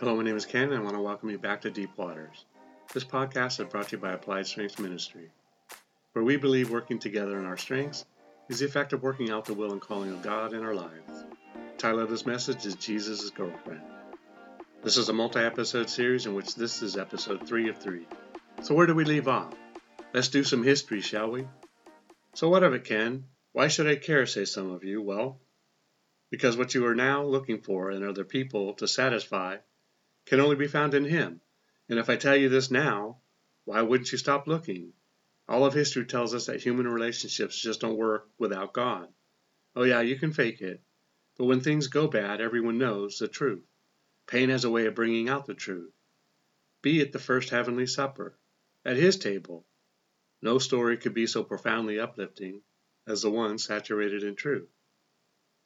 Hello, my name is Ken, and I want to welcome you back to Deep Waters. This podcast is brought to you by Applied Strengths Ministry, where we believe working together in our strengths is the effect of working out the will and calling of God in our lives. The title of this message is Jesus' Girlfriend. This is a multi episode series in which this is episode 3 of 3. So, where do we leave off? Let's do some history, shall we? So, what of it, Ken? Why should I care, say some of you? Well, because what you are now looking for in other people to satisfy can only be found in Him. And if I tell you this now, why wouldn't you stop looking? All of history tells us that human relationships just don't work without God. Oh, yeah, you can fake it. But when things go bad, everyone knows the truth. Pain has a way of bringing out the truth. Be at the first heavenly supper, at His table. No story could be so profoundly uplifting as the one saturated in truth.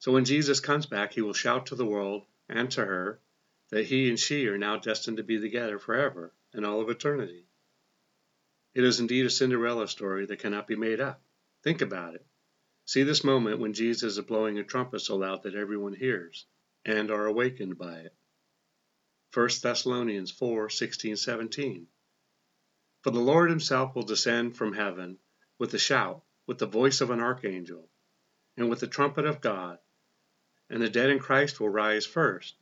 So when Jesus comes back, he will shout to the world and to her that he and she are now destined to be together forever and all of eternity. It is indeed a Cinderella story that cannot be made up. Think about it. See this moment when Jesus is blowing a trumpet so loud that everyone hears and are awakened by it. 1 Thessalonians 4 16 17. For the Lord himself will descend from heaven with a shout, with the voice of an archangel, and with the trumpet of God, and the dead in Christ will rise first.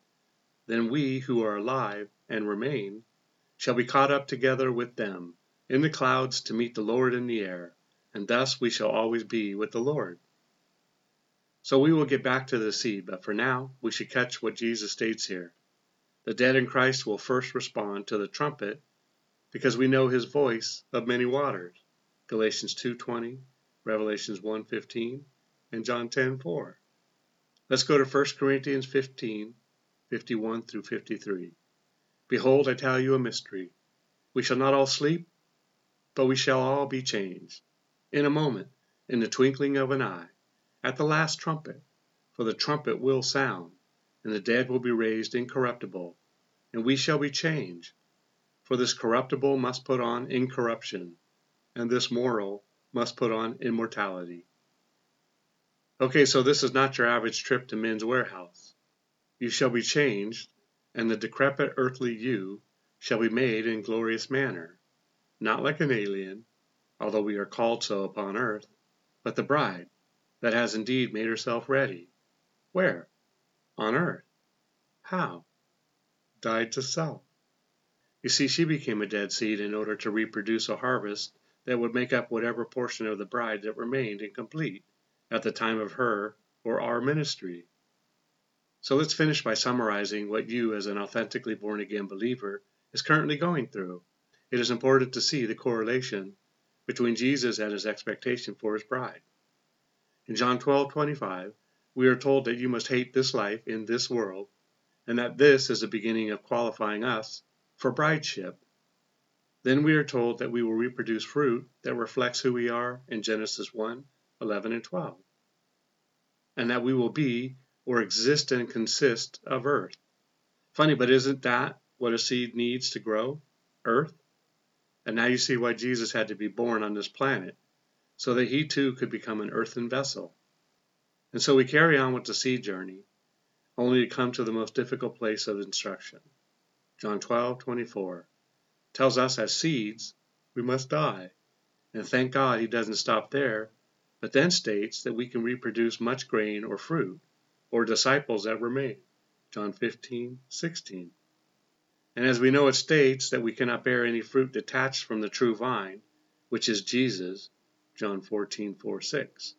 Then we who are alive and remain shall be caught up together with them in the clouds to meet the Lord in the air, and thus we shall always be with the Lord. So we will get back to the sea, but for now we should catch what Jesus states here. The dead in Christ will first respond to the trumpet because we know his voice of many waters. Galatians 2:20, Revelations 1:15, and John 10:4. Let's go to 1 Corinthians 15, 51 through 53. Behold, I tell you a mystery. We shall not all sleep, but we shall all be changed. In a moment, in the twinkling of an eye, at the last trumpet. For the trumpet will sound, and the dead will be raised incorruptible, and we shall be changed. For this corruptible must put on incorruption, and this mortal must put on immortality. Okay, so this is not your average trip to Men's Wearhouse. You shall be changed, and the decrepit earthly you shall be made in glorious manner, not like an alien, although we are called so upon earth, but the bride that has indeed made herself ready. Where? On earth. How? Died to self. You see, she became a dead seed in order to reproduce a harvest that would make up whatever portion of the bride that remained incomplete at the time of her or our ministry. So let's finish by summarizing what you, as an authentically born again believer, is currently going through. It is important to see the correlation between Jesus and his expectation for his bride. In John 12:25, we are told that you must hate this life in this world, and that this is the beginning of qualifying us for brideship. Then we are told that we will reproduce fruit that reflects who we are in Genesis 1 11 and 12. And that we will be or exist and consist of earth. Funny, but isn't that what a seed needs to grow? Earth? And now you see why Jesus had to be born on this planet, so that he too could become an earthen vessel. And so we carry on with the seed journey, only to come to the most difficult place of instruction. John 12:24 tells us as seeds we must die. And thank God he doesn't stop there, but then states that we can reproduce much grain or fruit, or disciples that remain. John 15, 16. And as we know, it states that we cannot bear any fruit detached from the true vine, which is Jesus. John 14, 4, 6.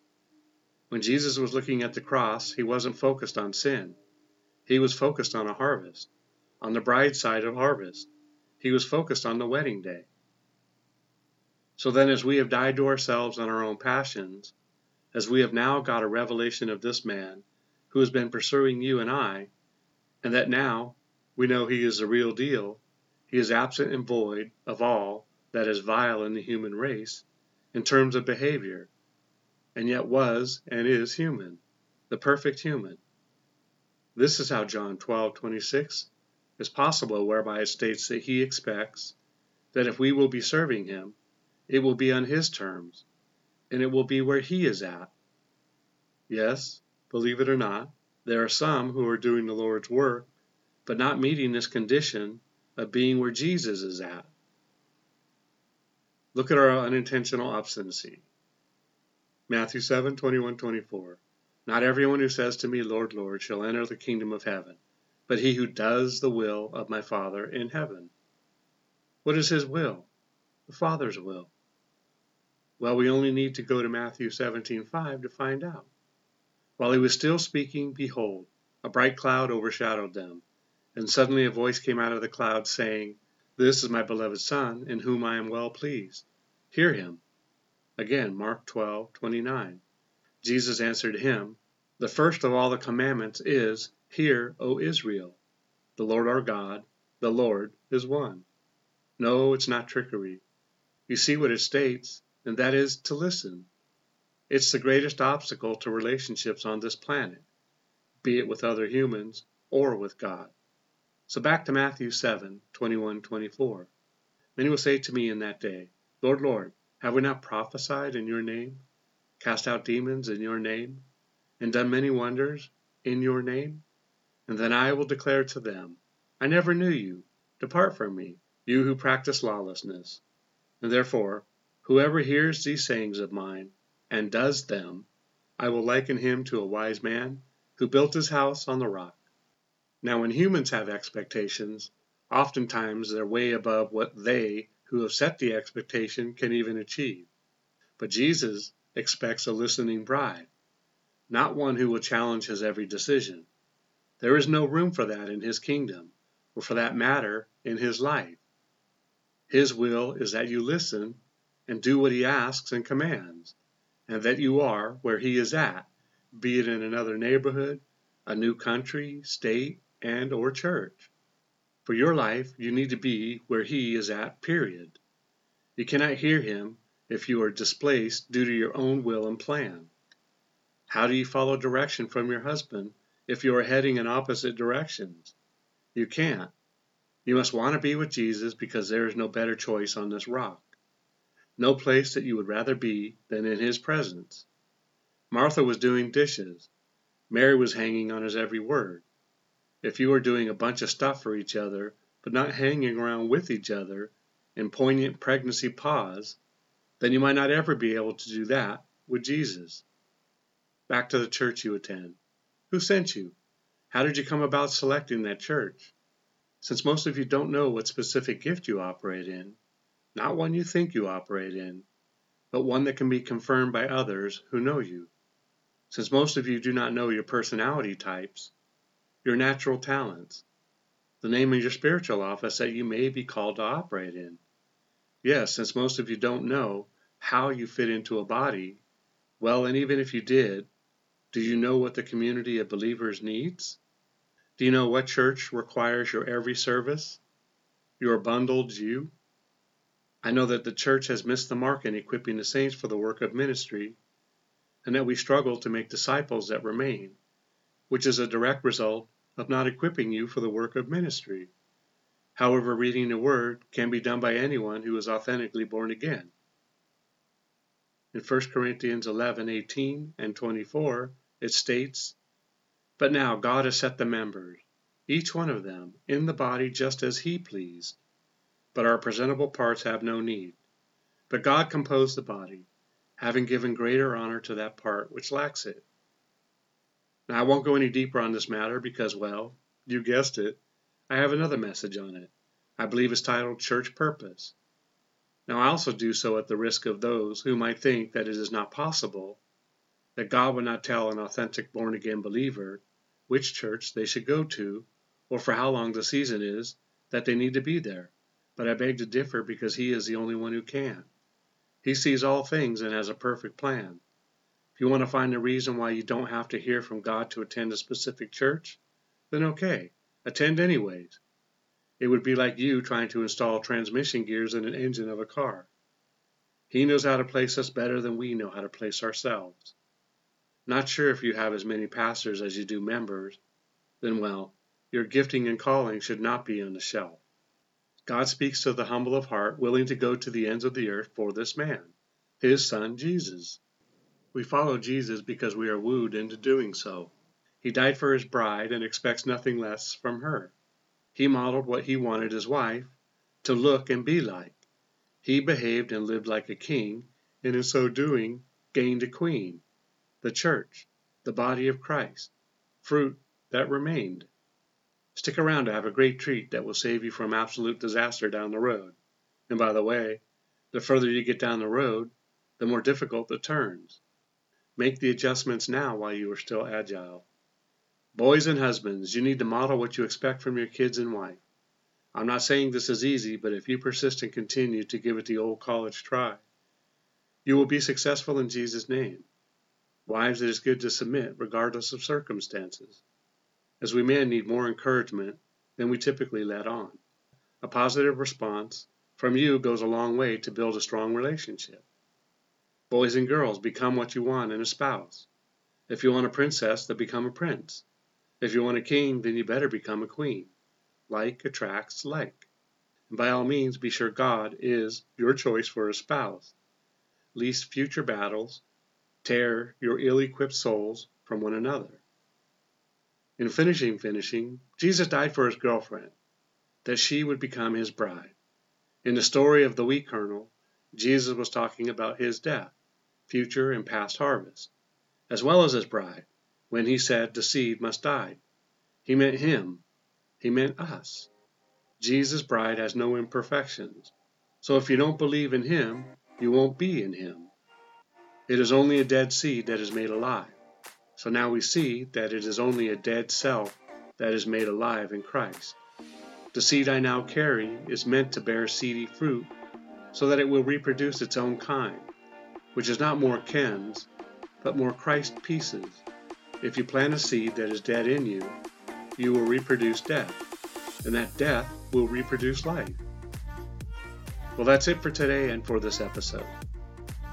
When Jesus was looking at the cross, he wasn't focused on sin. He was focused on a harvest, on the bride side of harvest. He was focused on the wedding day. So then, as we have died to ourselves and our own passions, as we have now got a revelation of this man who has been pursuing you and I, and that now we know he is the real deal, he is absent and void of all that is vile in the human race in terms of behavior, and yet was and is human, the perfect human. This is how John 12:26 is possible, whereby it states that he expects that if we will be serving him, it will be on His terms, and it will be where He is at. Yes, believe it or not, there are some who are doing the Lord's work, but not meeting this condition of being where Jesus is at. Look at our unintentional obstinacy. Matthew 7 21 24. Not everyone who says to me, Lord, Lord, shall enter the kingdom of heaven, but he who does the will of my Father in heaven. What is his will? The Father's will. Well, we only need to go to Matthew 17:5 to find out. While he was still speaking, behold, a bright cloud overshadowed them, and suddenly a voice came out of the cloud saying, This is my beloved Son, in whom I am well pleased. Hear him. Again, Mark 12:29. Jesus answered him, The first of all the commandments is, Hear, O Israel, the Lord our God, the Lord is one. No, it's not trickery. You see what it states, and that is to listen. It's the greatest obstacle to relationships on this planet, be it with other humans or with God. So back to Matthew 7 21 24. Many will say to me in that day, Lord, Lord, have we not prophesied in your name, cast out demons in your name, and done many wonders in your name? And then I will declare to them, I never knew you. Depart from me, you who practice lawlessness. And therefore, whoever hears these sayings of mine and does them, I will liken him to a wise man who built his house on the rock. Now, when humans have expectations, oftentimes they're way above what they who have set the expectation can even achieve. But Jesus expects a listening bride, not one who will challenge his every decision. There is no room for that in his kingdom, or for that matter, in his life. His will is that you listen and do what he asks and commands, and that you are where he is at, be it in another neighborhood, a new country, state, and or church. For your life, you need to be where he is at, period. You cannot hear him if you are displaced due to your own will and plan. How do you follow direction from your husband if you are heading in opposite directions? You can't. You must want to be with Jesus because there is no better choice on this rock. No place that you would rather be than in his presence. Martha was doing dishes. Mary was hanging on his every word. If you are doing a bunch of stuff for each other, but not hanging around with each other in poignant pregnancy pause, then you might not ever be able to do that with Jesus. Back to the church you attend. Who sent you? How did you come about selecting that church? Since most of you don't know what specific gift you operate in, not one you think you operate in, but one that can be confirmed by others who know you. Since most of you do not know your personality types, your natural talents, the name of your spiritual office that you may be called to operate in. Yes, since most of you don't know how you fit into a body, well, and even if you did, do you know what the community of believers needs? Do you know what church requires your every service? Your bundled you? I know that the church has missed the mark in equipping the saints for the work of ministry, and that we struggle to make disciples that remain, which is a direct result of not equipping you for the work of ministry. However, reading the Word can be done by anyone who is authentically born again. In 1 Corinthians 11 18 and 24, it states, but now God has set the members, each one of them, in the body just as He pleased. But our presentable parts have no need. But God composed the body, having given greater honor to that part which lacks it. Now, I won't go any deeper on this matter because, well, you guessed it, I have another message on it. I believe it's titled Church Purpose. Now, I also do so at the risk of those who might think that it is not possible that God would not tell an authentic born again believer which church they should go to, or for how long the season is that they need to be there. But I beg to differ because He is the only one who can. He sees all things and has a perfect plan. If you want to find a reason why you don't have to hear from God to attend a specific church, then okay, attend anyways. It would be like you trying to install transmission gears in an engine of a car. He knows how to place us better than we know how to place ourselves. Not sure if you have as many pastors as you do members, then well, your gifting and calling should not be on the shelf. God speaks to the humble of heart, willing to go to the ends of the earth for this man, his son Jesus. We follow Jesus because we are wooed into doing so. He died for his bride and expects nothing less from her. He modeled what he wanted his wife to look and be like. He behaved and lived like a king, and in so doing gained a queen, the church, the body of Christ, fruit that remained. Stick around to have a great treat that will save you from absolute disaster down the road. And by the way, the further you get down the road, the more difficult the turns. Make the adjustments now while you are still agile. Boys and husbands, you need to model what you expect from your kids and wife. I'm not saying this is easy, but if you persist and continue to give it the old college try, you will be successful in Jesus' name. Wives, it is good to submit regardless of circumstances, as we men need more encouragement than we typically let on. A positive response from you goes a long way to build a strong relationship. Boys and girls, become what you want in a spouse. If you want a princess, then become a prince. If you want a king, then you better become a queen. Like attracts like. And by all means, be sure God is your choice for a spouse, lest future battles tear your ill equipped souls from one another. In finishing, finishing, Jesus died for his girlfriend, that she would become his bride. In the story of the wheat kernel, Jesus was talking about his death, future and past harvest, as well as his bride, when he said the seed must die. He meant him. He meant us. Jesus' bride has no imperfections. So if you don't believe in him, you won't be in him. It is only a dead seed that is made alive. So now we see that it is only a dead self that is made alive in Christ. The seed I now carry is meant to bear seedy fruit so that it will reproduce its own kind, which is not more Ken's, but more Christ pieces. If you plant a seed that is dead in you, you will reproduce death, and that death will reproduce life. Well, that's it for today and for this episode.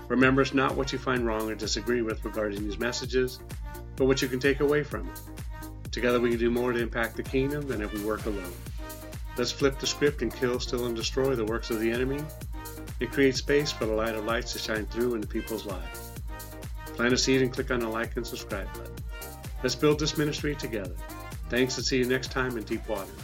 Remember, it's not what you find wrong or disagree with regarding these messages, but what you can take away from it. Together, we can do more to impact the kingdom than if we work alone. Let's flip the script and kill, steal, and destroy the works of the enemy. It creates space for the light of lights to shine through into people's lives. Plant a seed and click on the like and subscribe button. Let's build this ministry together. Thanks and see you next time in Deep Waters.